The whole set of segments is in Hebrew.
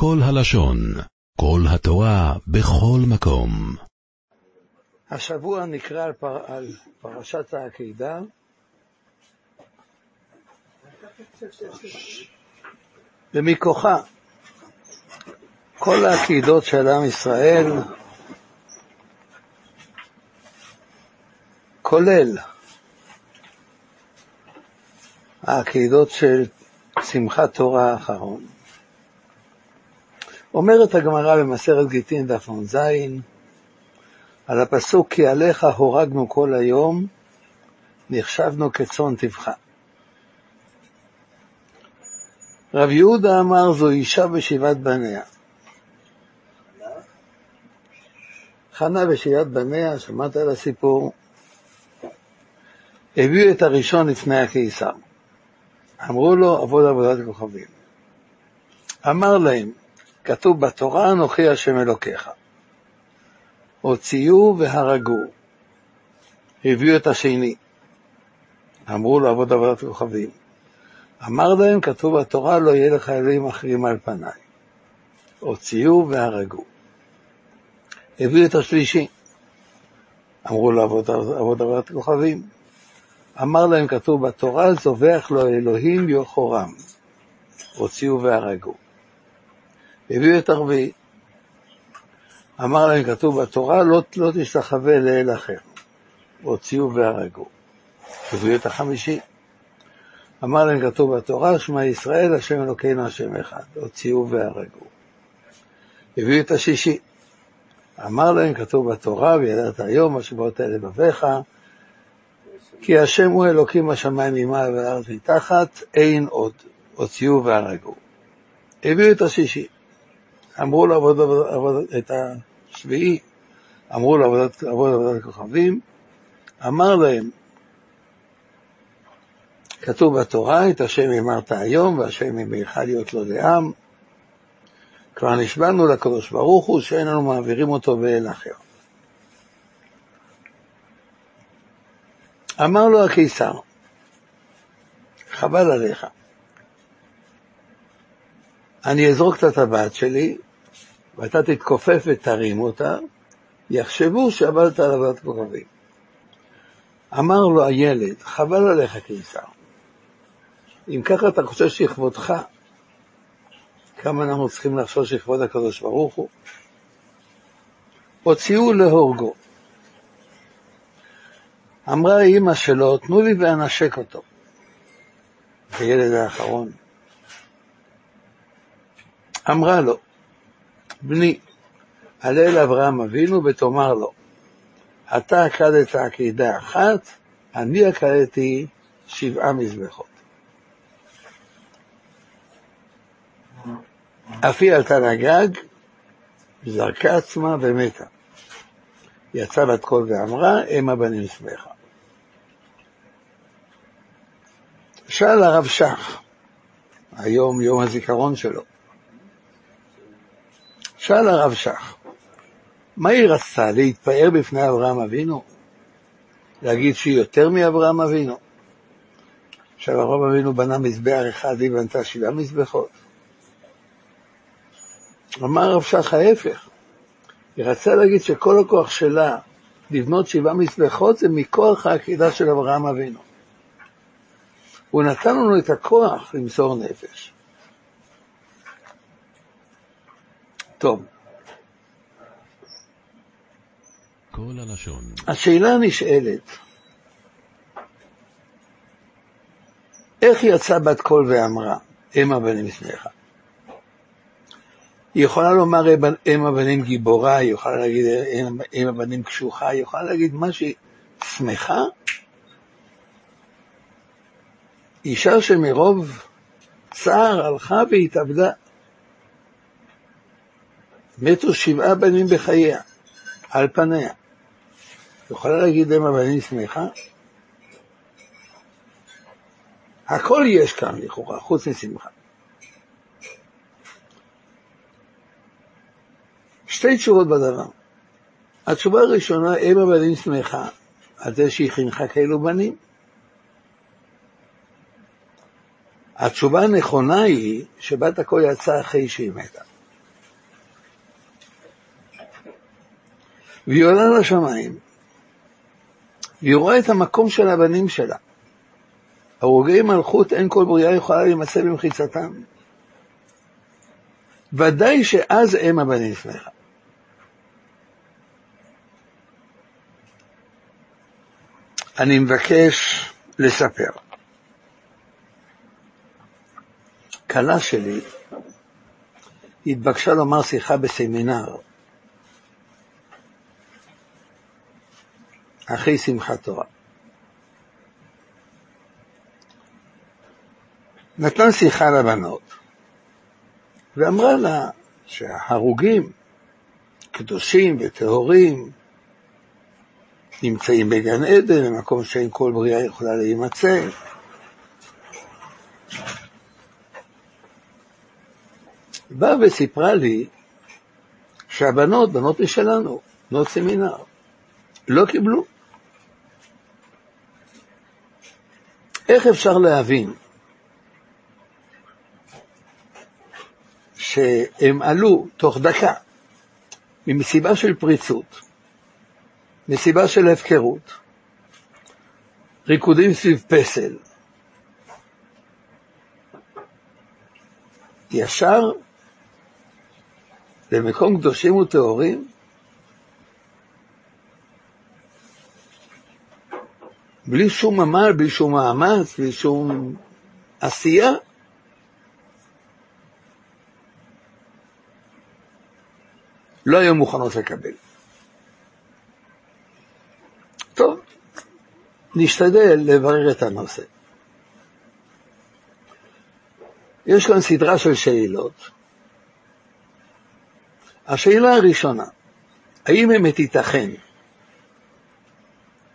כל הלשון, כל התורה, בכל מקום. השבוע נקרא על, פר... על פרשת העקידה. ומכוחה כל העקידות של עם ישראל, כולל העקידות של שמחת תורה האחרון. אומרת הגמרא במסכת גיטין דף נ"ז, על הפסוק כי עליך הורגנו כל היום, נחשבנו כצאן טבחה. רב יהודה אמר זו אישה בשבעת בניה. חנה בשבעת בניה, שמעת על הסיפור? הביאו את הראשון לפני הקיסר. אמרו לו, עבוד עבודת כוכבים. אמר להם, כתוב בתורה, אנוכי השם אלוקיך. הוציאו והרגו. הביאו את השני. אמרו לו, עבוד עבודת כוכבים. אמר להם, כתוב בתורה, לא יהיה לך אלוהים אחרים על פניי. הוציאו והרגו. הביאו את השלישי. אמרו לו, עבוד עבודת כוכבים. אמר להם, כתוב בתורה, זובח לו אלוהים יוחורם. הוציאו והרגו. הביאו את הרביעי. אמר להם, כתוב בתורה, לא, לא תשתחווה לאל אחר. הוציאו והרגו. הביאו את החמישי. אמר להם, כתוב בתורה, שמע ישראל, השם אלוקינו, השם אחד. הוציאו והרגו. הביאו את השישי. אמר להם, כתוב בתורה, וידעת היום, השבועות האלה בביך, כי השם הוא אלוקים השמיים ממעל והארץ מתחת, אין עוד. הוציאו והרגו. הביאו את השישי. אמרו לו עבוד, עבוד, את השביעי, אמרו לו עבודת, עבוד עבודת כוכבים, אמר להם, כתוב בתורה, את השם אמרת היום, והשם ימילך להיות לו לעם. כבר נשבענו לקדוש ברוך הוא שאין לנו מעבירים אותו באל אחר. אמר לו הקיסר, חבל עליך, אני אזרוק את הטבעת שלי, ואתה תתכופף ותרים אותה, יחשבו שעבדת על עבודת כוכבים. אמר לו הילד, חבל עליך קיסר. אם ככה אתה חושב שכבודך, כמה אנחנו צריכים לחשוב שכבוד הקדוש ברוך הוא? הוציאו להורגו. אמרה אימא שלו, תנו לי ואנשק אותו. הילד האחרון. אמרה לו, בני, עלה אל אברהם אבינו ותאמר לו, אתה עקדת עקידה אחת, אני עקדתי שבעה מזבחות. אף היא עלתה לגג, זרקה עצמה ומתה. יצאה בת קול ואמרה, אם הבנים שמחה. שאל הרב שך, היום יום הזיכרון שלו, שאל הרב שך, מה היא רצתה, להתפאר בפני אברהם אבינו? להגיד שהיא יותר מאברהם אבינו? שאברהם אבינו בנה מזבח אחד, והיא בנתה שבעה מזבחות. אמר הרב שך ההפך, היא רצתה להגיד שכל הכוח שלה לבנות שבעה מזבחות זה מכוח העקידה של אברהם אבינו. הוא נתן לנו את הכוח למסור נפש. טוב. כל הלשון. השאלה הנשאלת, איך יצאה בת קול ואמרה, אם הבנים שמחה? היא יכולה לומר אם הבנים גיבורה, היא יכולה להגיד אם הבנים קשוחה, היא יכולה להגיד מה שהיא שמחה. אישה שמרוב צער הלכה והתאבדה. מתו שבעה בנים בחייה, על פניה. יכולה להגיד אם הבנים שמחה? הכל יש כאן לכאורה, חוץ משמחה. שתי תשובות בדבר. התשובה הראשונה, אם הבנים שמחה על זה שהיא חינכה כאלו בנים. התשובה הנכונה היא שבת הקול יצאה אחרי שהיא מתה. והיא עולה לשמיים, והיא רואה את המקום של הבנים שלה. הרוגי מלכות אין כל בריאה יכולה להימצא במחיצתם. ודאי שאז הם הבנים לפניך. אני מבקש לספר. כלה שלי התבקשה לומר שיחה בסמינר אחרי שמחת תורה. נתנה שיחה לבנות, ואמרה לה שההרוגים, קדושים וטהורים, נמצאים בגן עדן, במקום שאין כל בריאה יכולה להימצא. באה וסיפרה לי שהבנות, בנות משלנו, בנות סמינר, לא קיבלו. איך אפשר להבין שהם עלו תוך דקה? ממסיבה של פריצות, מסיבה של הפקרות, ריקודים סביב פסל, ישר למקום קדושים וטהורים, בלי שום עמל, בלי שום מאמץ, בלי שום עשייה. לא היו מוכנות לקבל. טוב, נשתדל לברר את הנושא. יש כאן סדרה של שאלות. השאלה הראשונה, האם באמת ייתכן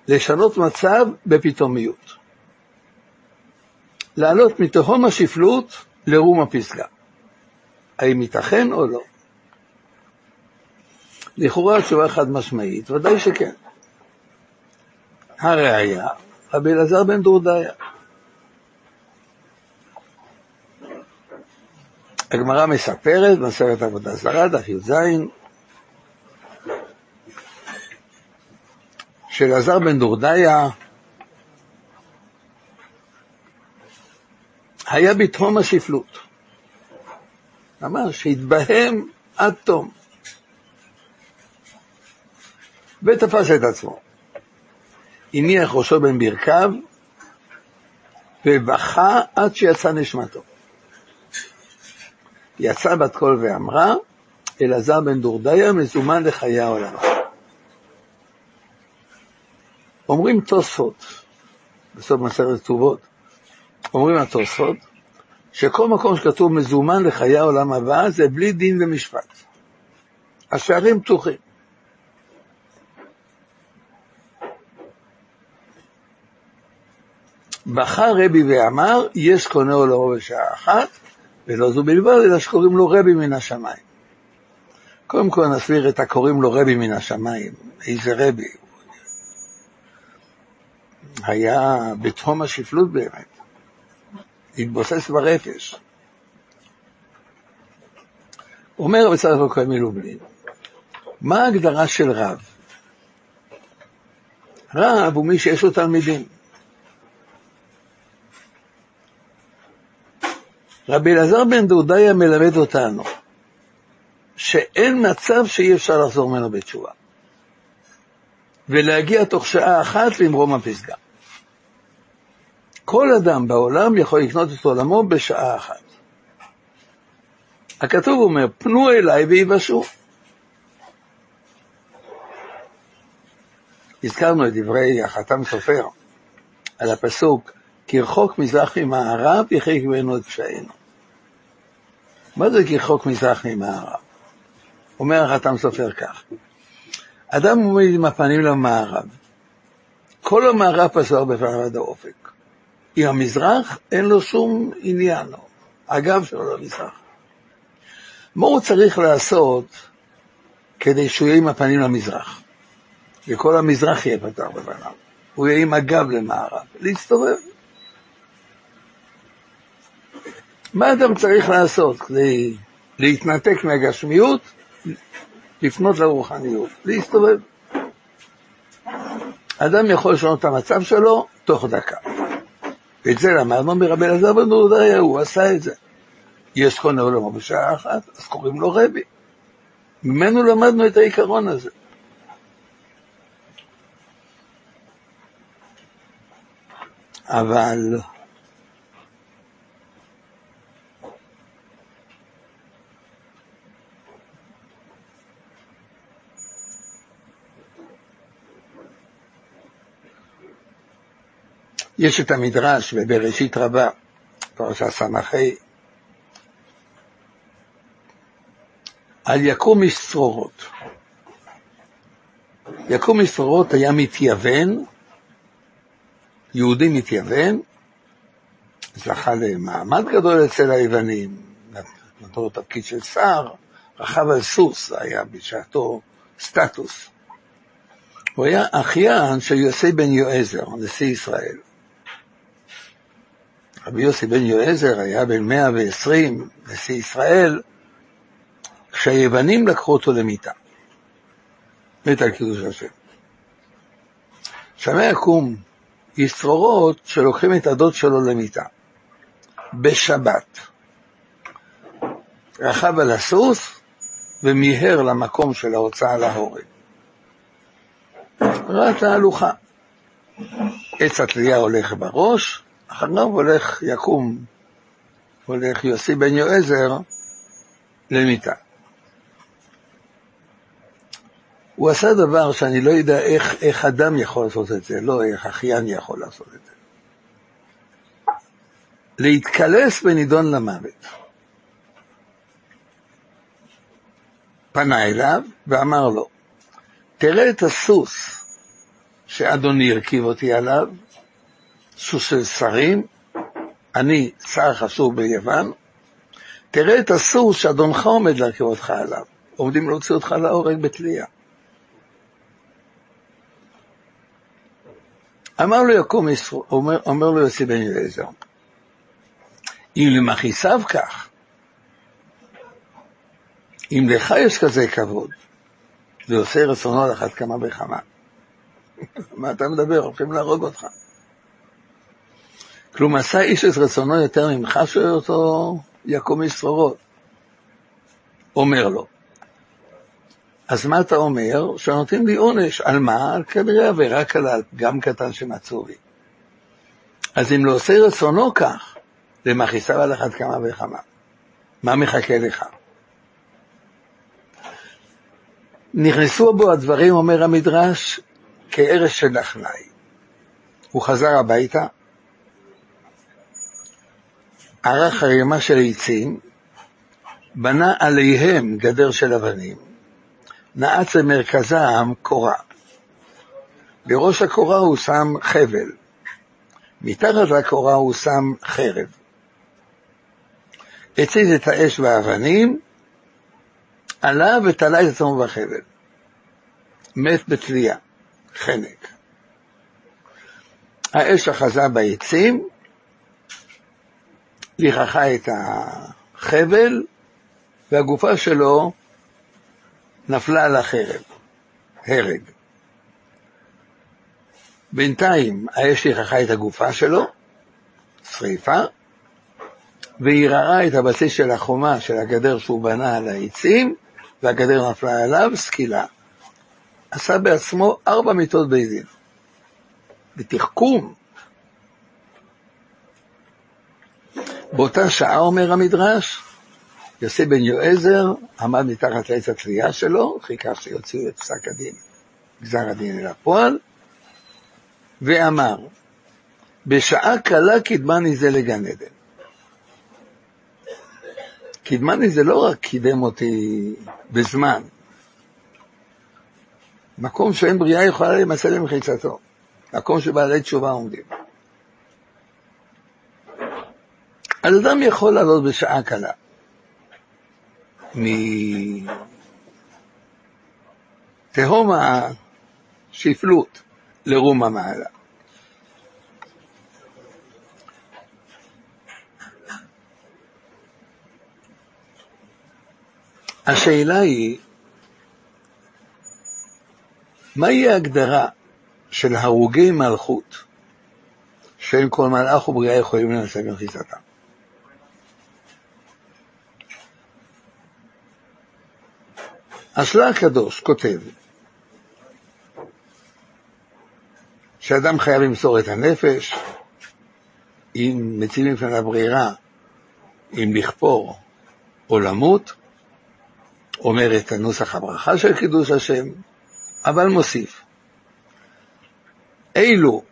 לשנות מצב בפתאומיות? לעלות מתהום השפלות לרום הפסגה. האם ייתכן או לא? לכאורה התשובה חד משמעית, ודאי שכן. הראיה, רבי אלעזר בן דורדיה. הגמרא מספרת, במסכת עבודה זרה, דף י"ז, שאלעזר בן דורדיה היה בתהום השפלות. אמר שהתבהם עד תום. ותפס את עצמו. הניח ראשו בין ברכיו ובכה עד שיצא נשמתו. יצא בת קול ואמרה, אלעזר בן דורדיה מזומן לחיי העולם. אומרים תוספות, בסוף מסכת כתובות, אומרים התוספות, שכל מקום שכתוב מזומן לחיי העולם הבא זה בלי דין ומשפט. השערים פתוחים. בכה רבי ואמר, יש קונה עולמו בשעה אחת, ולא זו בלבד, אלא שקוראים לו רבי מן השמיים. קודם כל נסביר את הקוראים לו רבי מן השמיים. איזה רבי? היה בתהום השפלות באמת. התבוסס ברפש. אומר רבי צדוק הכהן מלובלין, מה ההגדרה של רב? רב הוא מי שיש לו תלמידים. רבי אלעזר בן דודיה מלמד אותנו שאין מצב שאי אפשר לחזור ממנו בתשובה ולהגיע תוך שעה אחת למרום הפסגה. כל אדם בעולם יכול לקנות את עולמו בשעה אחת. הכתוב אומר, פנו אליי ויבשו. הזכרנו את דברי החתם סופר על הפסוק כי רחוק מזרח ממערב יחק ממנו את פשענו. מה זה כי רחוק מזרח ממערב? אומר החתם סופר כך, אדם עומד עם הפנים למערב, כל המערב פסוח בפניו עד האופק. עם המזרח אין לו שום עניין, הגב שלו למזרח. מה הוא צריך לעשות כדי שהוא יהיה עם הפנים למזרח? וכל המזרח יהיה פתח בפניו. הוא יהיה עם הגב למערב, להסתובב. מה אדם צריך לעשות כדי להתנתק מהגשמיות, לפנות לרוחניות, להסתובב. אדם יכול לשנות את המצב שלו תוך דקה. ואת זה למדנו מרבי אלעזר בן דודאי, הוא עשה את זה. יש קונה עולמו בשעה אחת, אז קוראים לו רבי. ממנו למדנו את העיקרון הזה. אבל יש את המדרש בבראשית רבה, פרשת ס"ה, על יקום איש צרורות. יקום איש צרורות היה מתייוון, יהודי מתייוון, זכה למעמד גדול אצל היוונים, נתנו לו תפקיד של שר, רכב על סוס, היה בשעתו סטטוס. הוא היה אחיין של יוסי בן יועזר, נשיא ישראל. רבי יוסי בן יועזר היה בן 120, נשיא ישראל, כשהיוונים לקחו אותו למיטה. מת על קידוש השם. שמה יקום איש צרורות שלוקחים את הדוד שלו למיטה. בשבת. רכב על הסוס ומיהר למקום של ההוצאה להורג. ראה תהלוכה. עץ התלייה הולך בראש, אחריו הולך יקום, הולך יוסי בן יועזר למיטה. הוא עשה דבר שאני לא יודע איך, איך אדם יכול לעשות את זה, לא איך אחיין יכול לעשות את זה. להתקלס ונידון למוות. פנה אליו ואמר לו, תראה את הסוס שאדוני הרכיב אותי עליו, סוס של שרים, אני שר חשוב ביוון, תראה את הסוס שאדונך עומד להרכיב אותך עליו, עומדים להוציא אותך להורג בתלייה. אמר לו יקום ישראל, אומר, אומר לו יוסי בן אליעזר, אם למכיסיו כך, אם לך יש כזה כבוד, ועושה רצונו על אחת כמה וכמה, מה אתה מדבר? הולכים להרוג אותך. כלום עשה איש את רצונו יותר ממך, שואל אותו יקום מסרורות. אומר לו, אז מה אתה אומר? שנותנים לי עונש, על מה? על כנראה עבירה קלה, פגם קטן שמצאו לי. אז אם לא עושה רצונו כך, למכיסיו על אחת כמה וכמה. מה מחכה לך? נכנסו בו הדברים, אומר המדרש, כארש של נחלאי. הוא חזר הביתה, ערך ערימה של עצים, בנה עליהם גדר של אבנים, נעץ למרכזם קורה. בראש הקורה הוא שם חבל, מתחת לקורה הוא שם חרב. הציז את האש והאבנים, עלה ותלה את עצמו בחבל. מת בתלייה, חנק. האש אחזה בעצים, ליחכה את החבל, והגופה שלו נפלה על החרב, הרג. בינתיים האש ליחכה את הגופה שלו, שריפה, וערערה את הבסיס של החומה של הגדר שהוא בנה על העצים, והגדר נפלה עליו, סקילה. עשה בעצמו ארבע מיטות בית דין. בתחכום. באותה שעה, אומר המדרש, יוסי בן יועזר עמד מתחת לעץ התביעה שלו, חיכה שיוציאו את פסק הדין, גזר הדין אל הפועל, ואמר, בשעה קלה קידמני זה לגן עדן. קידמני זה לא רק קידם אותי בזמן, מקום שאין בריאה יכולה להימצא למחיצתו, מקום שבעלי תשובה עומדים. אז אדם יכול לעלות בשעה קלה. מתהום השפלות לרום המעלה. השאלה היא, מהי ההגדרה של הרוגי מלכות, שאין כל מלאך ובריאה יכולים לנצל במחיצתם. השלה הקדוש כותב שאדם חייב למסור את הנפש, אם מציבים בפניו ברירה, אם לכפור או למות, אומר את הנוסח הברכה של קידוש השם, אבל מוסיף, אלו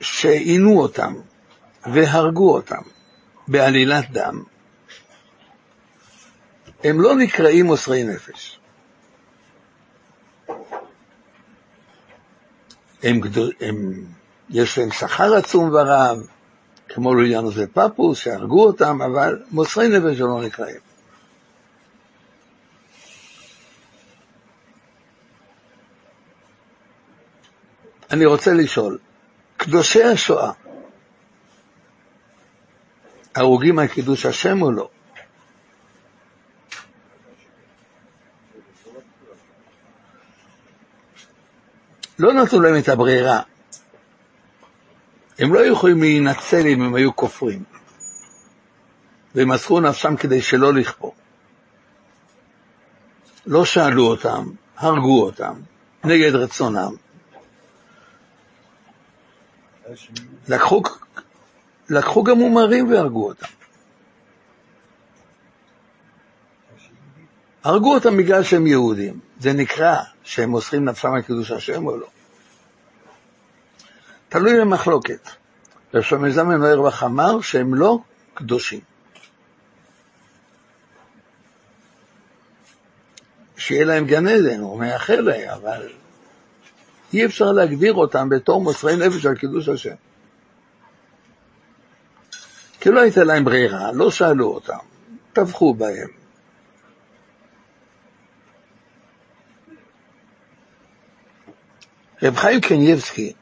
שעינו אותם והרגו אותם בעלילת דם, הם לא נקראים מוסרי נפש. הם, הם, יש להם שכר עצום ורב, כמו לוליאנוס ופפוס, שהרגו אותם, אבל מוסרי נפש הם לא נקראים. אני רוצה לשאול, קדושי השואה, הרוגים על קידוש השם או לא? לא נתנו להם את הברירה. הם לא יכולים להינצל אם הם היו כופרים. והם מסרו נפשם כדי שלא לכפור. לא שאלו אותם, הרגו אותם, נגד רצונם. לקחו, לקחו גם מומרים והרגו אותם. הרגו אותם בגלל שהם יהודים. זה נקרא שהם מוסרים נפשם על קידוש השם או לא. תלוי במחלוקת. רבי זמן אוירבך אמר שהם לא קדושים. שיהיה להם גן עדן, הוא מייחל להם, אבל אי אפשר להגדיר אותם בתור מוסרי נפש על קידוש השם. כי לא הייתה להם ברירה, לא שאלו אותם, טבחו בהם. רב חיים קנייבסקי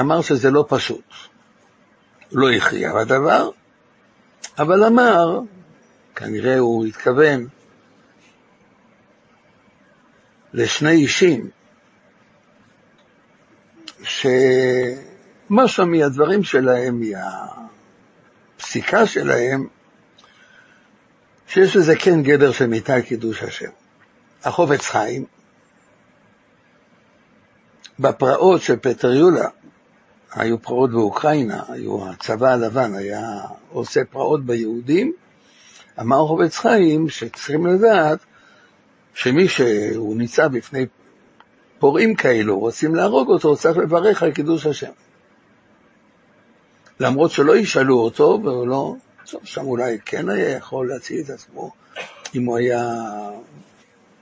אמר שזה לא פשוט. לא הכריע בדבר, אבל אמר, כנראה הוא התכוון, לשני אישים, שמשהו מהדברים שלהם, מהפסיקה שלהם, שיש לזה כן גדר של מיטה קידוש השם. החופץ חיים, בפרעות של פטר יולה, היו פרעות באוקראינה, היו, הצבא הלבן היה עושה פרעות ביהודים, אמר חובץ חיים שצריכים לדעת שמי שהוא ניצב בפני פורעים כאלו, רוצים להרוג אותו, צריך לברך על קידוש השם. למרות שלא ישאלו אותו, והוא לא, שם אולי כן היה יכול להציל את עצמו, אם הוא היה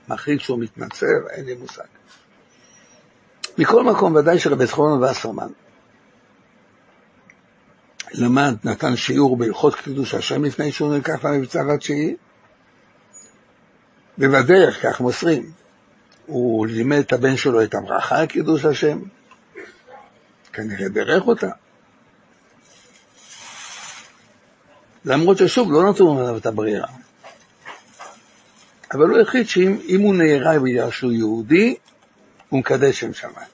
מכריז שהוא מתנצר, אין לי מושג. מכל מקום, ודאי שרבי זכרון וסרמן למד, נתן שיעור בהלכות קידוש השם לפני שהוא נלקח למבצע התשיעי, ובדרך, כך מוסרים, הוא לימד את הבן שלו את הברכה על קידוש השם, כנראה בירך אותה. למרות ששוב, לא נתנו ממנו את הברירה. אבל הוא החליט שאם הוא נהרג בגלל שהוא יהודי, הוא מקדש שם שמיים.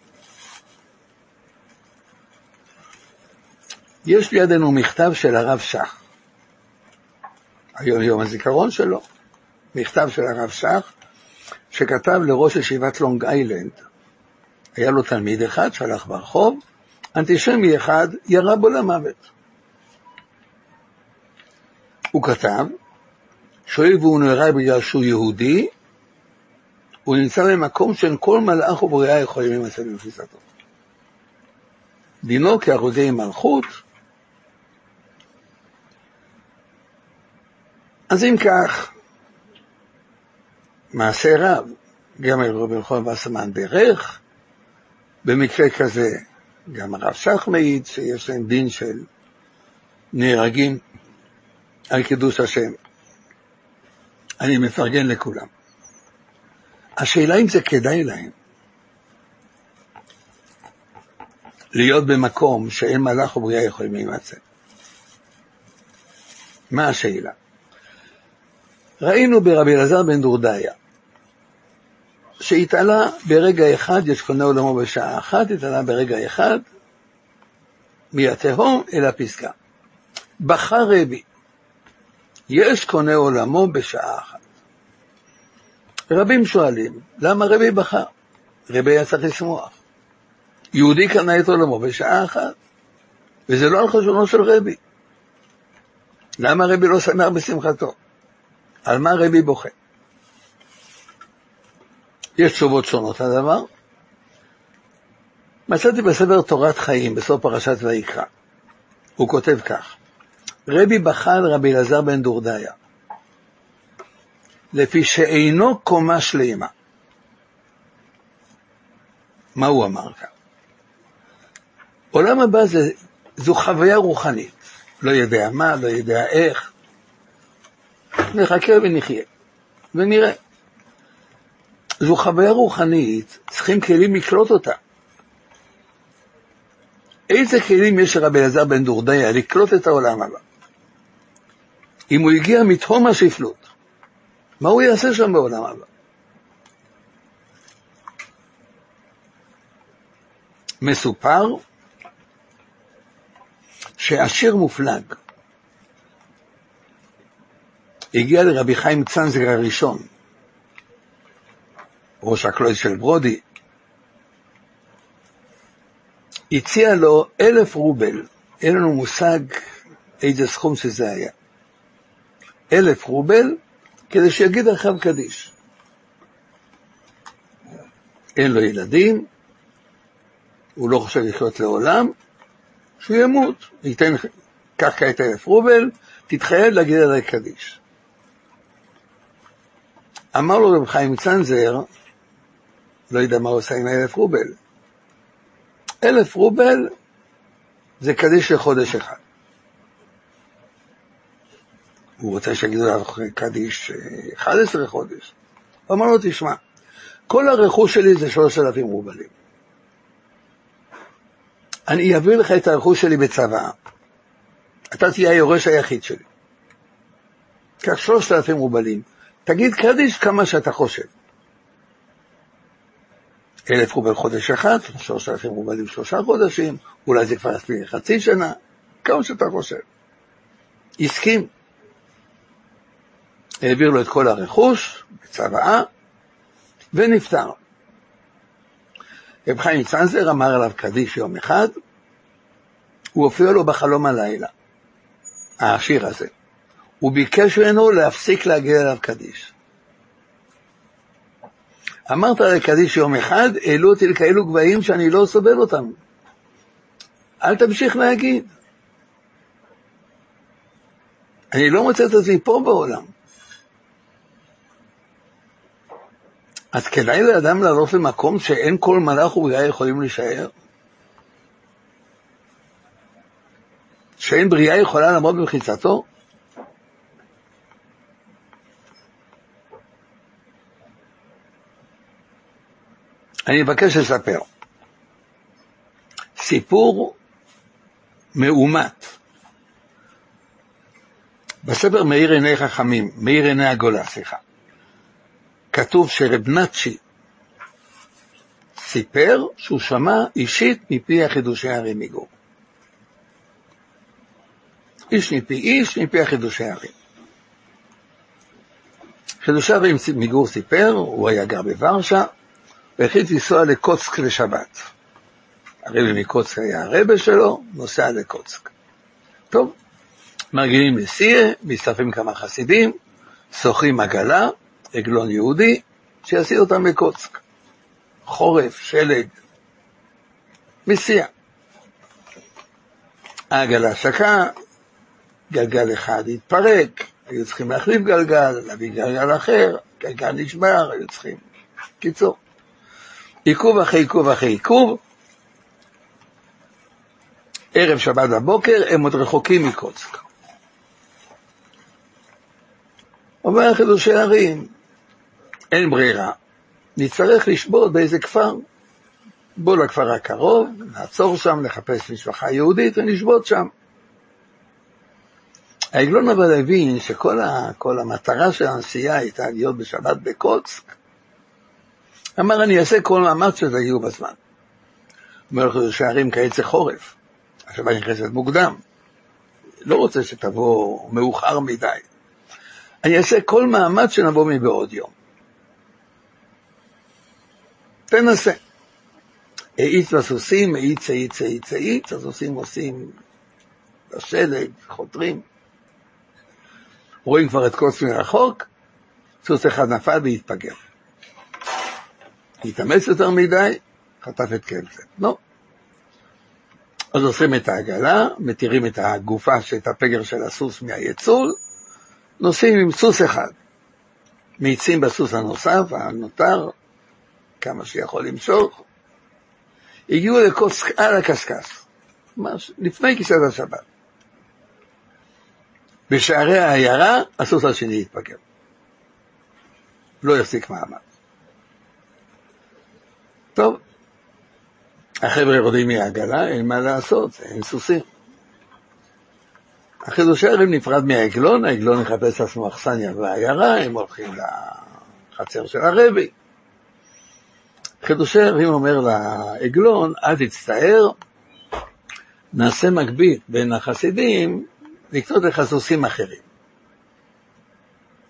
יש לידינו מכתב של הרב שך, היום יום הזיכרון שלו, מכתב של הרב שך, שכתב לראש ישיבת לונג איילנד. היה לו תלמיד אחד שהלך ברחוב, אנטישמי אחד ירה בו למוות. הוא כתב, שואל והוא נהרג בגלל שהוא יהודי, הוא נמצא במקום שאין כל מלאך ובריאה יכולים להימצא במחיצתו. דינו כהרוגי מלכות, אז אם כך, מעשה רב, גם רבי רחוב וסרמן בירך, במקרה כזה גם הרב שך מעיד שיש להם דין של נהרגים על קידוש השם. אני מפרגן לכולם. השאלה אם זה כדאי להם להיות במקום שאין מלאך ובריאה יכולים להימצא. מה השאלה? ראינו ברבי אלעזר בן דורדיה, שהתעלה ברגע אחד, יש קונה עולמו בשעה אחת, התעלה ברגע אחד, מהתהום אל הפסגה. בחר רבי, יש קונה עולמו בשעה אחת. רבים שואלים, למה רבי בחר? רבי היה צריך לשמוח. יהודי קנה את עולמו בשעה אחת, וזה לא על חשבונו של רבי. למה רבי לא שמח בשמחתו? על מה רבי בוכה? יש תשובות שונות לדבר. מצאתי בספר תורת חיים, בסוף פרשת ויקרא. הוא כותב כך: רבי בחר רבי אלעזר בן דורדיה, לפי שאינו קומה שלמה. מה הוא אמר כאן? עולם הבא זה, זו חוויה רוחנית, לא יודע מה, לא יודע איך. נחכה ונחיה, ונראה. זו חוויה רוחנית, צריכים כלים לקלוט אותה. איזה כלים יש לרבי אלעזר בן דורדיה לקלוט את העולם הבא? אם הוא הגיע מתהום השפלות, מה הוא יעשה שם בעולם הבא? מסופר שעשיר מופלג הגיע לרבי חיים צנזר הראשון, ראש הקלויד של ברודי, הציע לו אלף רובל, אין לנו מושג איזה סכום שזה היה. אלף רובל, כדי שיגיד אחריו קדיש. אין לו ילדים, הוא לא חושב לחיות לעולם, שהוא ימות, ייתן, קח כעת אלף רובל, תתחייב להגיד עליי קדיש. אמר לו רב חיים צנזר, לא יודע מה הוא עושה עם אלף רובל, אלף רובל זה קדיש לחודש אחד. הוא רוצה שיגידו עליו קדיש 11 חודש. הוא אמר לו, תשמע, כל הרכוש שלי זה 3,000 רובלים. אני אעביר לך את הרכוש שלי בצוואה. אתה תהיה היורש היחיד שלי. קח 3,000 רובלים. תגיד קדיש כמה שאתה חושב. אלף רובל חודש אחד, שלושת אלפים רובלים שלושה חודשים, אולי זה כבר חצי שנה, כמה שאתה חושב. הסכים. העביר לו את כל הרכוש, בצוואה, ונפטר. רב חיים צנזר אמר עליו קדיש יום אחד, הוא הופיע לו בחלום הלילה, העשיר הזה. הוא ביקש ממנו להפסיק להגיד עליו קדיש. אמרת לקדיש יום אחד, העלו אותי לכאלו גבהים שאני לא סובל אותם. אל תמשיך להגיד. אני לא מוצא את עצמי פה בעולם. אז כדאי לאדם לעלות למקום שאין כל מלאך ובריאה יכולים להישאר? שאין בריאה יכולה לעמוד במחיצתו? אני מבקש לספר. סיפור מאומת. בספר מאיר עיני חכמים, מאיר עיני הגולה, סליחה. כתוב שרב נאצ'י סיפר שהוא שמע אישית מפי החידושי הרי מגור. איש מפי איש מפי החידושי הרי. חידושי הרי מגור סיפר, הוא היה גר בוורשה, והחליט לנסוע לקוצק לשבת. הרבי מקוצק היה הרבה שלו, נוסע לקוצק. טוב, מרגילים לסיה, מצטרפים כמה חסידים, שוכרים עגלה, עגלון יהודי, שיסיע אותם לקוצק. חורף, שלג, מסיע. העגלה שקעה, גלגל אחד התפרק, היו צריכים להחליף גלגל, להביא גלגל אחר, גלגל נשבר, היו צריכים... קיצור. עיכוב אחרי עיכוב אחרי עיכוב, ערב שבת בבוקר, הם עוד רחוקים מקוצק. אומר חידושי ערים, אין ברירה, נצטרך לשבות באיזה כפר. בוא לכפר הקרוב, נעצור שם, נחפש משפחה יהודית ונשבות שם. העגלון אבל הבין שכל ה, המטרה של הנסיעה הייתה להיות בשבת בקוצק, אמר, אני אעשה כל מאמץ שתגיעו בזמן. אומר לך, שערים קיץ חורף, השבת נכנסת מוקדם. לא רוצה שתבוא מאוחר מדי. אני אעשה כל מאמץ שנבוא מבעוד יום. תנסה. האיץ בסוסים, האיץ, האיץ, האיץ, האיץ, הסוסים עושים בשלג, חותרים. רואים כבר את קוץ מרחוק, סוס אחד נפל והתפגר. התאמץ יותר מדי, חטף את כלב. לא. אז עושים את העגלה, מתירים את הגופה, את הפגר של הסוס מהיצול, נוסעים עם סוס אחד. מאיצים בסוס הנוסף, הנותר, כמה שיכול למשוך, הגיעו לקוס על הקשקש, ממש לפני כיסת השבת. בשערי העיירה, הסוס השני התפגר. לא יחזיק מעמד. טוב, החבר'ה יורדים מהעגלה, אין מה לעשות, אין סוסים. החידושי הערים נפרד מהעגלון, העגלון מחפש לעצמו אכסניה בעיירה, הם הולכים לחצר של הרבי. חידושי הערים אומר לעגלון, אל תצטער, נעשה מקביל בין החסידים לקנות לך סוסים אחרים.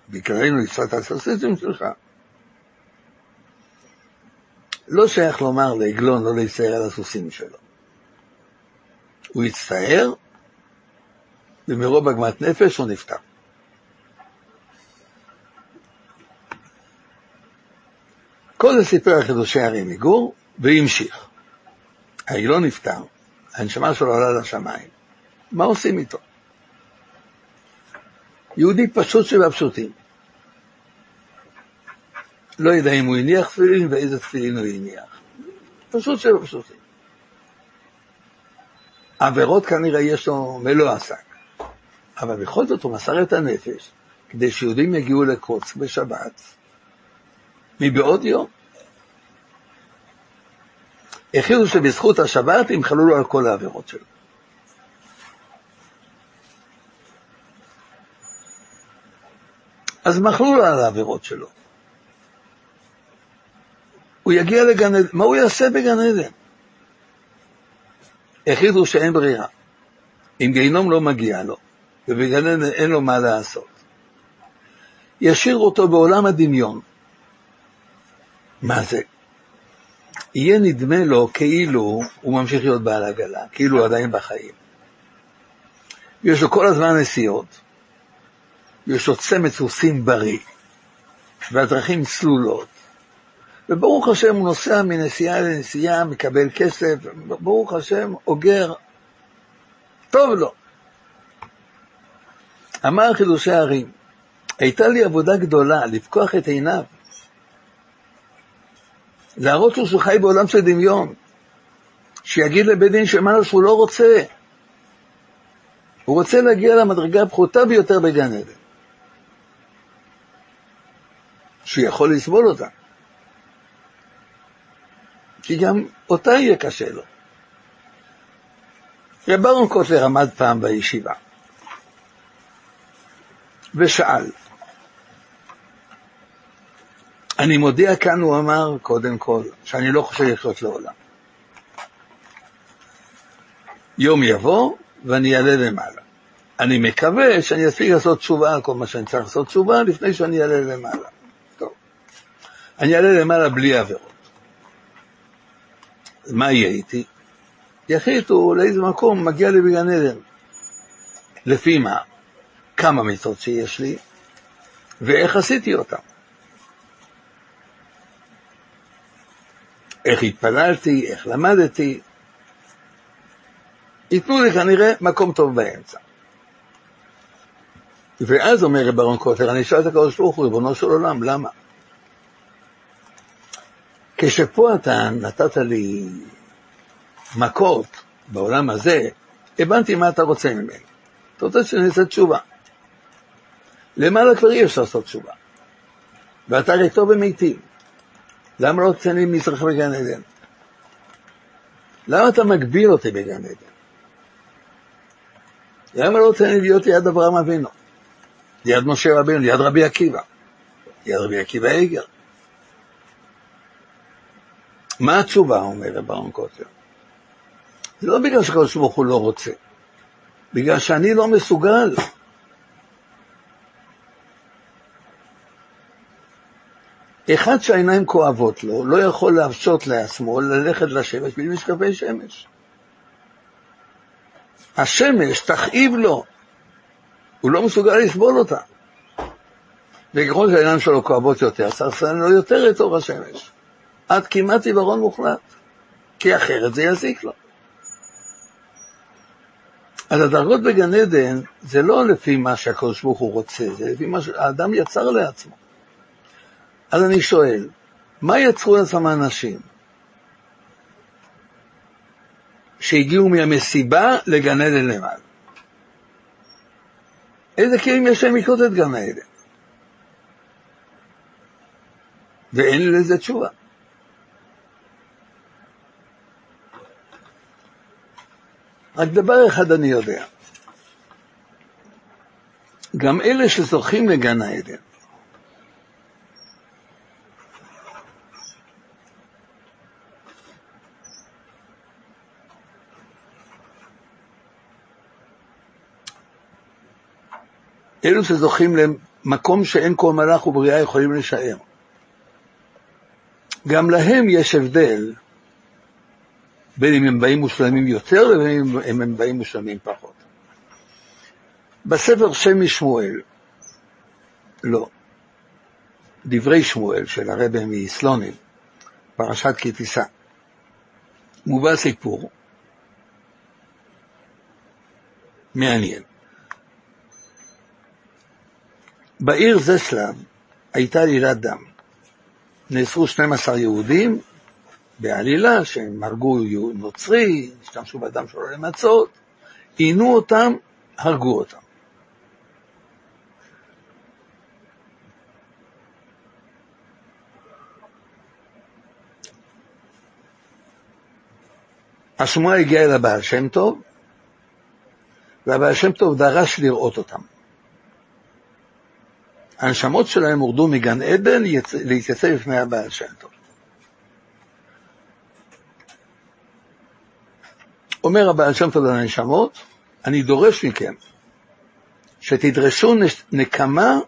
בגללנו לקצות את הסוסים שלך. לא שייך לומר לעגלון לא להצטער על הסוסים שלו. הוא הצטער, ומרוב עגמת נפש הוא נפטר. כל זה סיפר על חידושי הרי מגור, והמשיך. העגלון נפטר, הנשמה שלו עלה לשמיים. מה עושים איתו? יהודי פשוט שבפשוטים. לא יודע אם הוא הניח תפילין ואיזה תפילין הוא הניח. פשוט שבפשוטים. עבירות כנראה יש לו מלוא עסק. אבל בכל זאת הוא מסר את הנפש כדי שיהודים יגיעו לקוץ בשבת מבעוד יום. הכריזו שבזכות השבת ימחלו לו על כל העבירות שלו. אז מחלו לו על העבירות שלו. הוא יגיע לגן עדן, מה הוא יעשה בגן עדן? החליטו שאין ברירה. אם גיהינום לא מגיע לו, ובגן עדן אין לו מה לעשות. ישאיר אותו בעולם הדמיון. מה זה? יהיה נדמה לו כאילו הוא ממשיך להיות בעל עגלה, כאילו הוא עדיין בחיים. יש לו כל הזמן נסיעות, יש לו צמד סוסים בריא, והדרכים צלולות, וברוך השם הוא נוסע מנסיעה לנסיעה, מקבל כסף, ברוך השם, אוגר, טוב לו. אמר חידושי הערים, הייתה לי עבודה גדולה לפקוח את עיניו, להראות לו שהוא חי בעולם של דמיון, שיגיד לבית דין שמעלה שהוא לא רוצה, הוא רוצה להגיע למדרגה הפחותה ביותר בגן עדן, שהוא יכול לסבול אותה. כי גם אותה יהיה קשה לו. רב אהרון קוטלר עמד פעם בישיבה ושאל, אני מודיע כאן, הוא אמר, קודם כל, שאני לא חושב לחיות לעולם. יום יבוא ואני אעלה למעלה. אני מקווה שאני אספיק לעשות תשובה על כל מה שאני צריך לעשות תשובה לפני שאני אעלה למעלה. טוב. אני אעלה למעלה בלי עבירות. מה יהיה איתי? יחליטו לאיזה מקום מגיע לי בגן עדן. לפי מה? כמה מיטות שיש לי, ואיך עשיתי אותם. איך התפללתי, איך למדתי. ייתנו לי כנראה מקום טוב באמצע. ואז אומר רב אהרון קוטר, אני שואל את הקדוש ברוך הוא, ריבונו של עולם, למה? כשפה אתה נתת לי מכות בעולם הזה, הבנתי מה אתה רוצה ממני. אתה רוצה שאני אעשה תשובה. למעלה כבר אי אפשר לעשות תשובה. ואתה הרי טוב ומיטיב. למה לא תן לי מזרח בגן עדן? למה אתה מגביל אותי בגן עדן? למה לא תן לי להיות ליד אברהם אבינו? ליד משה רבינו, ליד רבי עקיבא, ליד רבי עקיבא איגר. מה התשובה, אומר רברון קוטר? זה לא בגלל שקדוש ברוך הוא לא רוצה, בגלל שאני לא מסוגל. אחד שהעיניים כואבות לו, לא יכול להרשות לעצמו ללכת לשמש בלי משקפי שמש. השמש תכאיב לו, הוא לא מסוגל לסבול אותה. וככל שהעיניים שלו כואבות יותר, לסיים לו יותר את אור השמש. עד כמעט עיוורון מוחלט, כי אחרת זה יזיק לו. אז הדרגות בגן עדן זה לא לפי מה שהקדוש ברוך הוא רוצה, זה לפי מה שהאדם יצר לעצמו. אז אני שואל, מה יצרו לעצמם האנשים שהגיעו מהמסיבה לגן עדן למעלה? איזה כלים יש להם לקרות את גן העדן? ואין לזה תשובה. רק דבר אחד אני יודע, גם אלה שזוכים לגן העדן, אלו שזוכים למקום שאין כל מלאך ובריאה יכולים לשער. גם להם יש הבדל בין אם הם באים מושלמים יותר לבין אם הם באים מושלמים פחות. בספר שם משמואל, לא, דברי שמואל של הרבי מסלונים, פרשת כי תישא, מובא סיפור מעניין. בעיר זסלב הייתה עלילת דם. נאסרו 12 יהודים בעלילה שהם הרגו נוצרי, השתמשו בדם שלו למצות, עינו אותם, הרגו אותם. השמועה הגיעה אל הבעל שם טוב, והבעל שם טוב דרש לראות אותם. הנשמות שלהם הורדו מגן עדן להתייצב בפני הבעל שם טוב. אומר הבעל שם טוב לנשמות, אני דורש מכם שתדרשו נקמה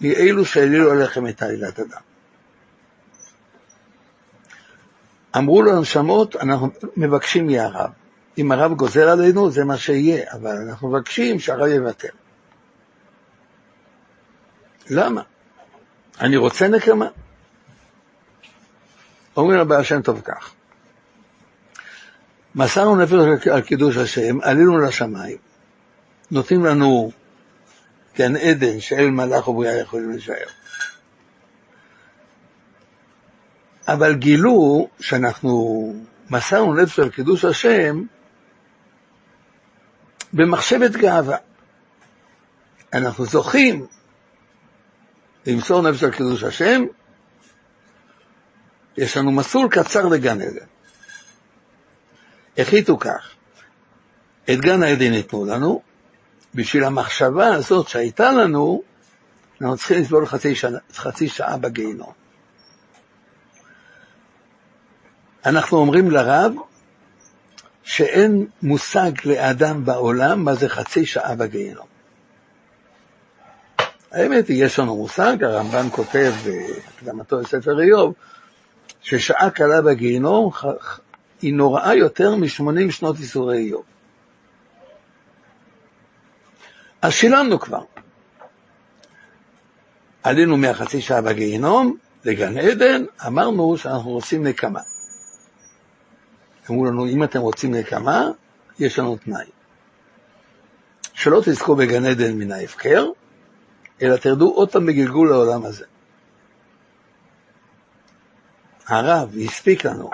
מאלו שהעלילו עליכם את עלילת הדם. אמרו לו הנשמות, אנחנו מבקשים מהרב. אם הרב גוזר עלינו, זה מה שיהיה, אבל אנחנו מבקשים שהרב יוותר. למה? אני רוצה נקמה. אומר הבעל שם טוב כך, מסרנו נפש על קידוש השם, עלינו לשמיים, נותנים לנו גן עדן שאל מלאך ובריאה יכולים להישאר. אבל גילו שאנחנו מסרנו נפש על קידוש השם במחשבת גאווה. אנחנו זוכים למסור נפש על קידוש השם, יש לנו מסלול קצר לגן עדן. החליטו כך, את גן העדן ייתנו לנו, בשביל המחשבה הזאת שהייתה לנו, אנחנו צריכים לסבול חצי, שנה, חצי שעה בגיהינום. אנחנו אומרים לרב שאין מושג לאדם בעולם מה זה חצי שעה בגיהינום. האמת היא, יש לנו מושג, הרמב"ן כותב בהקדמתו לספר איוב, ששעה קלה בגיהינום היא נוראה יותר מ-80 שנות ייסורי איוב. אז שילמנו כבר. עלינו מהחצי שעה בגיהינום לגן עדן, אמרנו שאנחנו רוצים נקמה. אמרו לנו, אם אתם רוצים נקמה, יש לנו תנאי. שלא תזכו בגן עדן מן ההפקר, אלא תרדו עוד פעם בגלגול לעולם הזה. הרב הספיק לנו.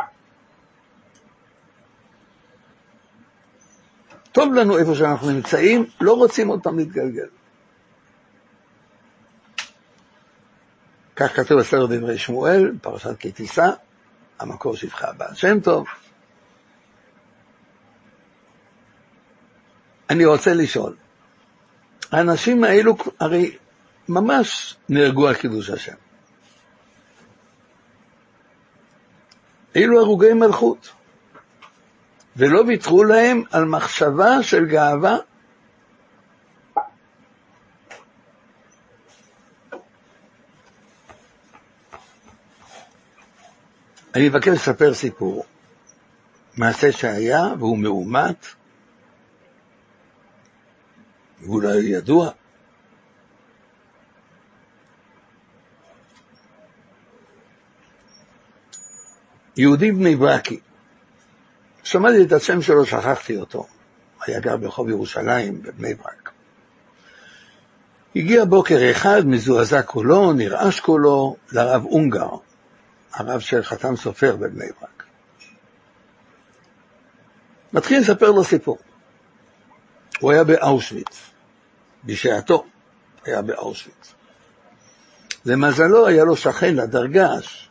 טוב לנו איפה שאנחנו נמצאים, לא רוצים עוד פעם להתגלגל. כך כתוב בסדר דברי שמואל, פרשת כי תישא, המקור שפחה הבעל שם טוב. אני רוצה לשאול, האנשים האלו, הרי ממש נהרגו על קידוש השם. אלו הרוגי מלכות, ולא ויתרו להם על מחשבה של גאווה. אני מבקש לספר סיפור, מעשה שהיה והוא מאומת, והוא לא ידוע. יהודי בני ברקי, שמעתי את השם שלו, שכחתי אותו, היה גר ברחוב ירושלים בבני ברק. הגיע בוקר אחד, מזועזע קולו, נרעש קולו, לרב אונגר, הרב של חתם סופר בבני ברק. מתחיל לספר לו סיפור. הוא היה באושוויץ, בשעתו היה באושוויץ. למזלו היה לו שכן לדרגש,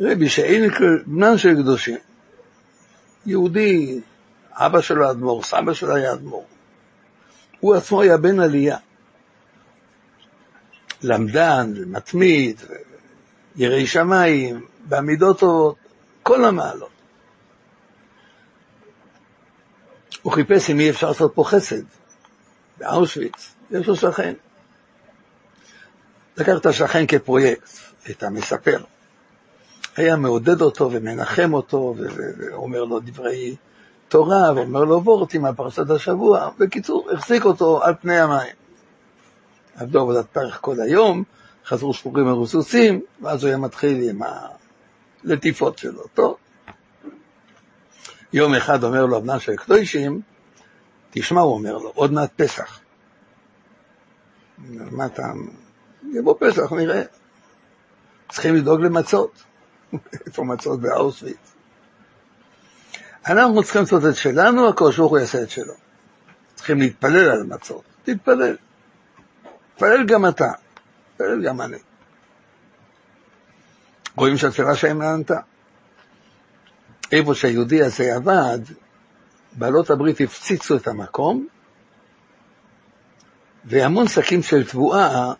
רבי שאינקל, בנם של קדושים. יהודי, אבא שלו אדמו"ר, סבא שלו היה אדמו"ר. הוא עצמו היה בן עלייה. למדן, מתמיד, יראי שמיים, בעמידות טובות, כל המעלות. הוא חיפש אם אי אפשר לעשות פה חסד, באושוויץ, יש לו שכן. לקח את השכן כפרויקט, את המספר. היה מעודד אותו ומנחם אותו, ואומר לו דברי תורה, ואומר לו וורטים על פרשת השבוע. בקיצור, החזיק אותו על פני המים. עבדו עבודת פרח כל היום, חזרו שחורים מרוסוסים, ואז הוא היה מתחיל עם הלטיפות שלו. טוב. יום אחד אומר לו אבנן של קדושים, תשמע, הוא אומר לו, עוד מעט פסח. מה אתה... יבוא פסח, נראה. צריכים לדאוג למצות. איפה מצות באוסוויץ. אנחנו צריכים לעשות את שלנו, הקדוש ברוך הוא יעשה את שלו. צריכים להתפלל על מצות, תתפלל. תתפלל גם אתה, תתפלל גם אני. רואים שהתפילה שלהם נענתה. איפה שהיהודי הזה עבד, בעלות הברית הפציצו את המקום, והמון שקים של תבואה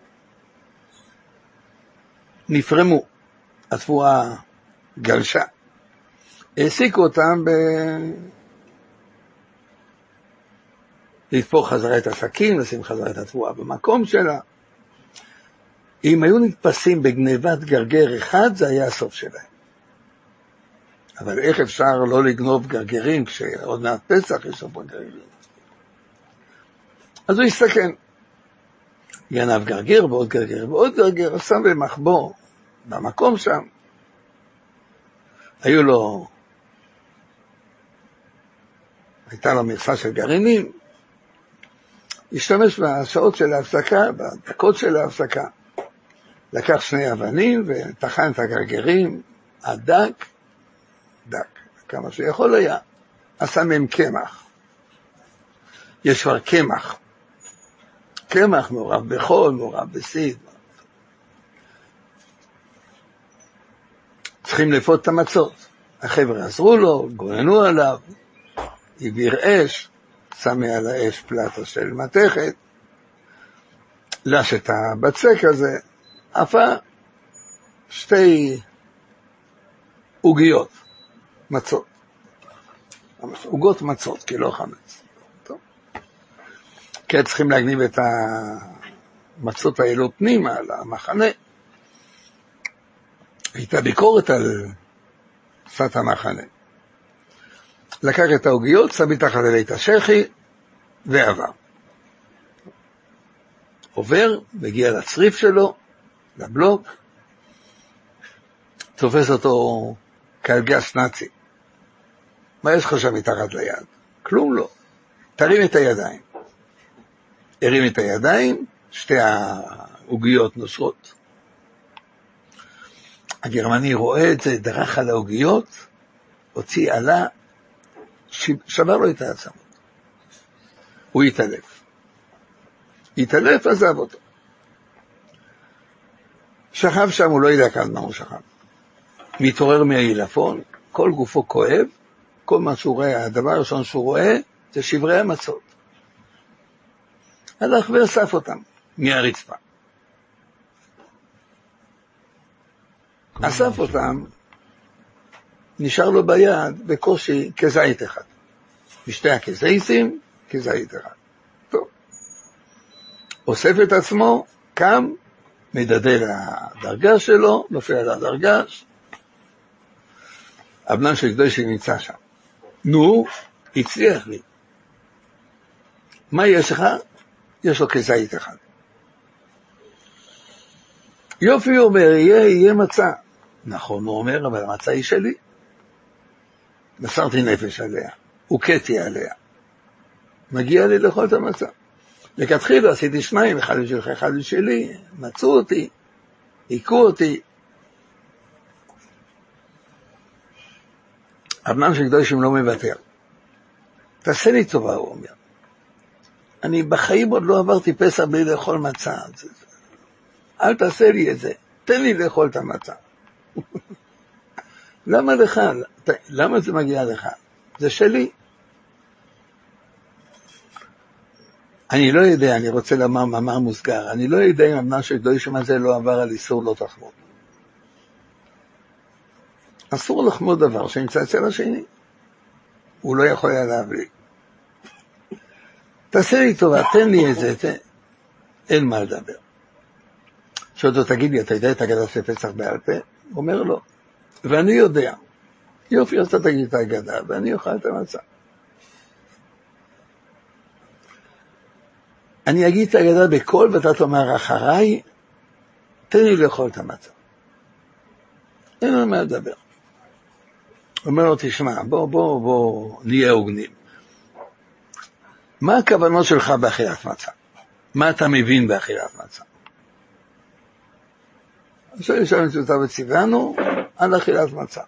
נפרמו. התבואה גלשה. העסיקו אותם ב... לתפור חזרה את השקים, לשים חזרה את התבואה במקום שלה. אם היו נתפסים בגנבת גרגר אחד, זה היה הסוף שלהם. אבל איך אפשר לא לגנוב גרגרים כשעוד מעט פסח יש שם גרגרים? אז הוא הסתכן. גנב גרגר ועוד גרגר ועוד גרגר, שם במחבוא במקום שם. היו לו, הייתה לו מכסה של גרעינים, השתמש בשעות של ההפסקה, בדקות של ההפסקה. לקח שני אבנים וטחן את הגרגרים, הדק, דק, כמה שיכול היה, עשה מהם קמח. יש כבר קמח. קמח מעורב בחול, מעורב בסיד, צריכים לפות את המצות. החבר'ה עזרו לו, גוננו עליו, הבעיר אש, שם מעל האש פלטה של מתכת, לש את הבצק הזה, עפה שתי עוגיות, מצות. עוגות מצות, כי לא חמץ. טוב. כי צריכים להגניב את המצות האלו פנימה, למחנה. הייתה ביקורת על שפת המחנה. לקח את העוגיות, שם מתחת לבית השחי ועבר. עובר, מגיע לצריף שלו, לבלוק, תופס אותו קלגס נאצי. מה יש לך שם מתחת ליד? כלום לא. תרים את הידיים. הרים את הידיים, שתי העוגיות נושרות. הגרמני רואה את זה, דרך על העוגיות, הוציא, עלה, שבר לו את העצמות. הוא התעלף. התעלף, עזב אותו. שכב שם, הוא לא ידע כמה זמן הוא שכב. מתעורר מהעילפון, כל גופו כואב, כל מה שהוא רואה, הדבר הראשון שהוא רואה, זה שברי המצות. הלך ואסף אותם מהרצפה. אסף אותם, נשאר לו ביד בקושי כזית אחד. משתי הכזיתים, כזית אחד. טוב. אוסף את עצמו, קם, מדדה לדרגה שלו, נופל על הדרגש. הבנם של קדושי נמצא שם. נו, הצליח לי. מה יש לך? יש לו כזית אחד. יופי, הוא אומר, יהיה, יהיה מצה. נכון, הוא אומר, אבל המצה היא שלי. מסרתי נפש עליה, הוכיתי עליה. מגיע לי לאכול את המצה. לכתחילה עשיתי שניים, אחד בשבילך, אחד בשבילי, מצאו אותי, היכו אותי. אבנם של קדושים לא מוותר. תעשה לי טובה, הוא אומר. אני בחיים עוד לא עברתי פסח בלי לאכול מצה. אל תעשה לי את זה, תן לי לאכול את המצה. למה לך? למה זה מגיע לך? זה שלי. אני לא יודע, אני רוצה לומר מאמר מוסגר, אני לא יודע אם אמנם של קדושים הזה לא עבר על איסור לא תחמוד. אסור לחמוד דבר שנמצא אצל השני. הוא לא יכול היה להביא. תעשה לי טובה, תן לי את זה, תן. אין מה לדבר. שואל אותו, תגיד לי, אתה יודע את הגדה של פסח בעל פה? אומר לו. ואני יודע. יופי, אז אתה תגיד את ההגדה, ואני אוכל את המצה. אני אגיד את ההגדה בקול, ואתה תאמר אחריי, תן לי לאכול את המצה. אין לנו מה לדבר. אומר לו, תשמע, בוא, בוא, בוא נהיה הוגנים. מה הכוונות שלך באכילת מצה? מה אתה מבין באכילת מצה? עכשיו יש לנו את וציוונו על אכילת מצה.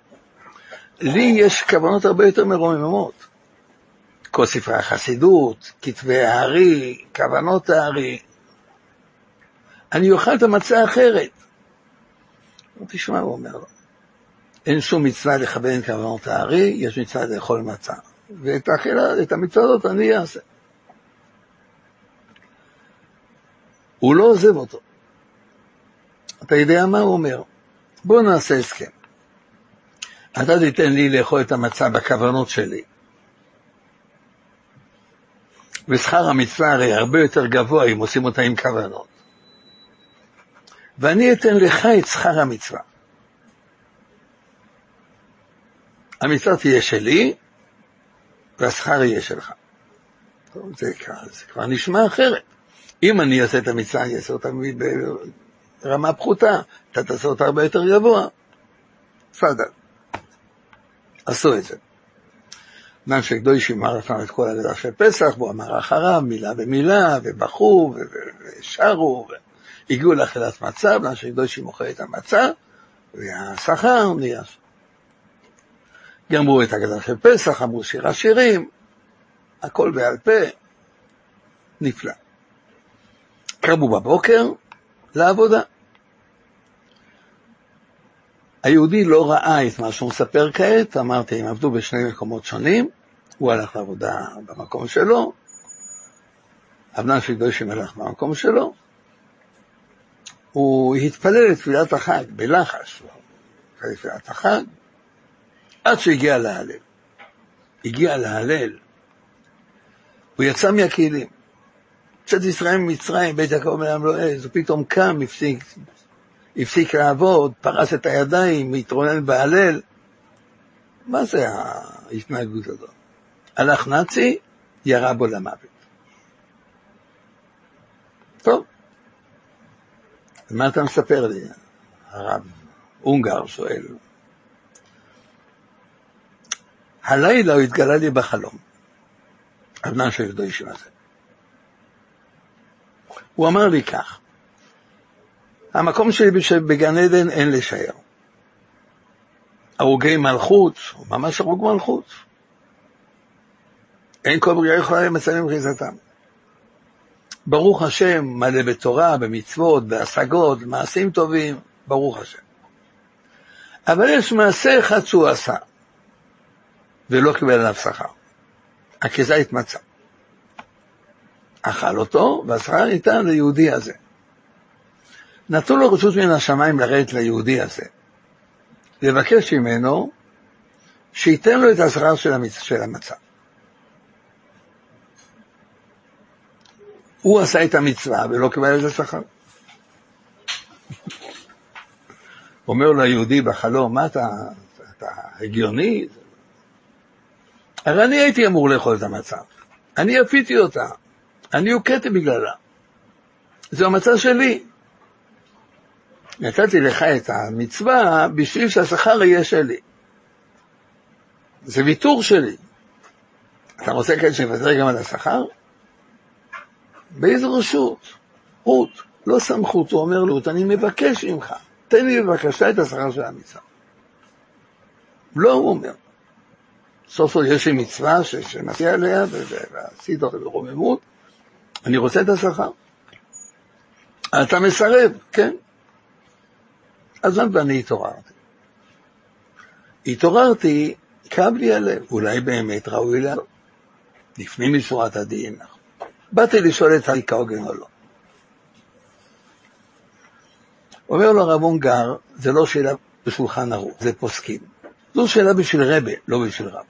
לי יש כוונות הרבה יותר מרוממות. כל ספרי החסידות, כתבי הארי, כוונות הארי. אני אוכל את המצה האחרת. תשמע, הוא אומר אין שום מצווה לכוון כוונות הארי, יש מצווה לאכול מצה. ואת האכילה, את המצווה הזאת אני אעשה. הוא לא עוזב אותו. אתה יודע מה הוא אומר? בוא נעשה הסכם. אתה תיתן לי לאכול את המצה בכוונות שלי. ושכר המצווה הרי הרבה יותר גבוה אם עושים אותה עם כוונות. ואני אתן לך את שכר המצווה. המצווה תהיה שלי, והשכר יהיה שלך. זה, זה כבר נשמע אחרת. אם אני אעשה את המצווה, אני אעשה אותה ברמה פחותה, אתה תעשה אותה הרבה יותר גבוה. בסדר. עשו את זה. שקדושים אמר לפניו את כל הגדה של פסח, והוא אמר אחריו מילה במילה, ובכו, ושרו, והגיעו לאכילת מצה, בזמן שקדושים מוכר את המצה, והשכר נהיה. גמרו את הגדה של פסח, אמרו שיר השירים, הכל בעל פה, נפלא. קרבו בבוקר לעבודה. היהודי לא ראה את מה שהוא מספר כעת, אמרתי, הם עבדו בשני מקומות שונים, הוא הלך לעבודה במקום שלו, אבנן של קדושים הלך במקום שלו, הוא התפלל את תפילת החג בלחש, תפילת החג, עד שהגיע להלל. הגיע להלל, הוא יצא מהכלים. צאת ישראל ממצרים, בית יעקב מלם לא עז, הוא פתאום קם, הפסיק, הפסיק לעבוד, פרס את הידיים, התרונן בהלל. מה זה ההתנהגות הזאת? הלך נאצי, ירה בו למוות. טוב, מה אתה מספר לי? הרב אונגר שואל. הלילה הוא התגלה לי בחלום, אבנן של הקדושים הזה. הוא אמר לי כך, המקום שלי בגן עדן אין לשער. הרוגי מלכות, ממש הרוג מלכות. אין כל בריאה יכולה למצוא למחיזתם. ברוך השם, מלא בתורה, במצוות, בהשגות, במעשים טובים, ברוך השם. אבל יש מעשה אחד שהוא עשה, ולא קיבל עליו שכר. הכזית מצה. אכל אותו, והשכר ניתן ליהודי הזה. נתנו לו רשות מן השמיים לרדת ליהודי הזה. לבקש ממנו שייתן לו את השכר של, המצ... של המצב. הוא עשה את המצווה ולא קיבל את השכר. אומר לו היהודי בחלום, מה אתה, אתה הגיוני? הרי אני הייתי אמור לאכול את המצב. אני יפיתי אותה. אני הוכיתי בגללה. זה המצב שלי. נתתי לך את המצווה בשביל שהשכר יהיה שלי. זה ויתור שלי. אתה רוצה כאן שנוותר גם על השכר? באיזו רשות? רות, לא סמכות, הוא אומר לו, אני מבקש ממך, תן לי בבקשה את השכר של המצווה. לא, הוא אומר. סוף סוף יש לי מצווה שמציע עליה, ועשית אותה ברוממות, אני רוצה את השכר. אתה מסרב, כן. אז אני התעוררתי. התעוררתי, כאב לי הלב, אולי באמת ראוי לה, לפנים משורת הדין. באתי לשאול את הריקה הוגן או לא. אומר לו רב אונגר, זה לא שאלה בשולחן ערוך, זה פוסקים. זו שאלה בשביל רבה, לא בשביל רב.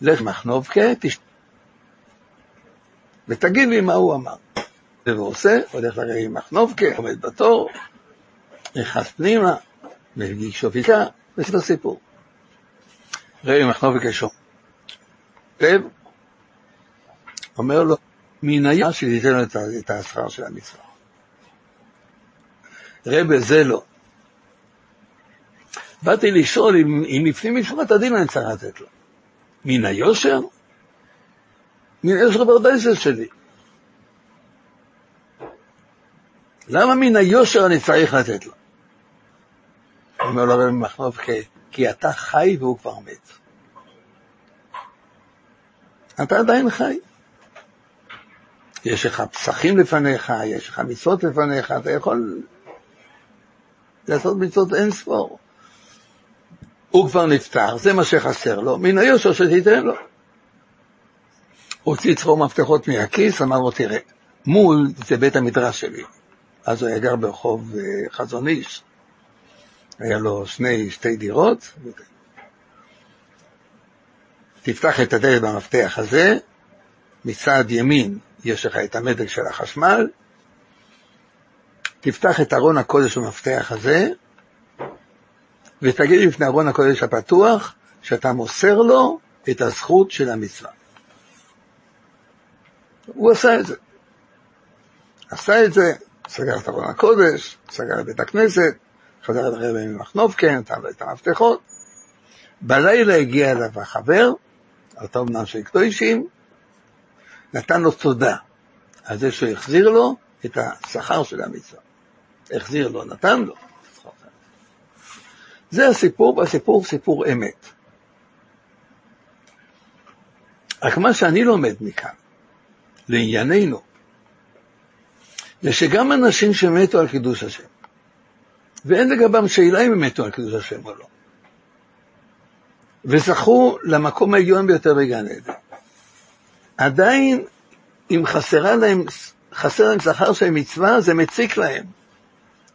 לך מחנובקה, תש... ותגיד לי מה הוא אמר. ועושה, הולך לרבי מחנובקה, עומד בתור, נכנס פנימה, מגיש שופיקה, וזה הסיפור. רבי מחנובקה שומע. לב, אומר לו, מן היה שתיתן לו את השכר של המצווה. רבי זה לא. באתי לשאול אם, אם לפנים משורת הדין אני צריך לתת לו. מן היושר? מן היושר ברדייסס שלי. למה מן היושר אני צריך לתת לו? אומר לו רבי מחנוב, כי אתה חי והוא כבר מת. אתה עדיין חי. יש לך פסחים לפניך, יש לך מצוות לפניך, אתה יכול לעשות מצוות אין ספור. הוא כבר נפטר, זה מה שחסר לו, מן היושר שתיתן לו. הוציא צחור מפתחות מהכיס, אמר לו, תראה, מול זה בית המדרש שלי. אז הוא היה גר ברחוב אה, חזון איש, היה לו שני, שתי דירות. תפתח את הדלת במפתח הזה, מצד ימין יש לך את המדק של החשמל, תפתח את ארון הקודש במפתח הזה, ותגיד לפני ארון הקודש הפתוח, שאתה מוסר לו את הזכות של המצווה. הוא עשה את זה. עשה את זה, סגר את ארון הקודש, סגר את בית הכנסת, חזר את הרבי ממחנובקן, נתן לו את המפתחות. בלילה הגיע אליו החבר, אותו אמנם של קדושים, נתן לו תודה על זה שהוא החזיר לו את השכר של המצווה. החזיר לו, נתן לו. זה הסיפור, והסיפור סיפור אמת. רק מה שאני לומד מכאן, לענייננו, זה שגם אנשים שמתו על קידוש השם, ואין לגבם שאלה אם הם מתו על קידוש השם או לא, וזכו למקום העליון ביותר בגן עדן, עדיין אם חסרה להם, חסר להם שכר של מצווה, זה מציק להם.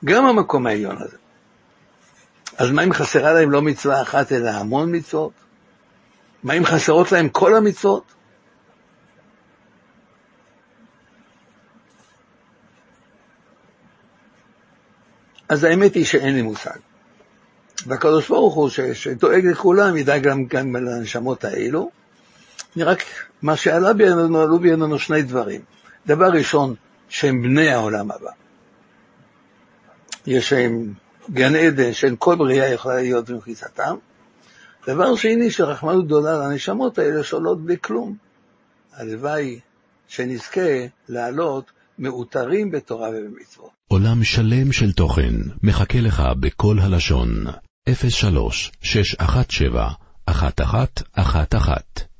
גם המקום העליון הזה. אז מה אם חסרה להם לא מצווה אחת, אלא המון מצוות? מה אם חסרות להם כל המצוות? אז האמת היא שאין לי מושג. והקדוש ברוך הוא שדואג לכולם, ידאג גם, גם לנשמות האלו. רק מה שעלה בינינו, עלו בינינו שני דברים. דבר ראשון, שהם בני העולם הבא. יש להם גן עדן של כל בריאה יכולה להיות במחיצתם. דבר שני, שרחמנות גדולה לנשמות האלה שעולות בלי כלום. הלוואי שנזכה לעלות מאותרים בתורה ובמצוות. עולם שלם של תוכן מחכה לך בכל הלשון, 03 617 1111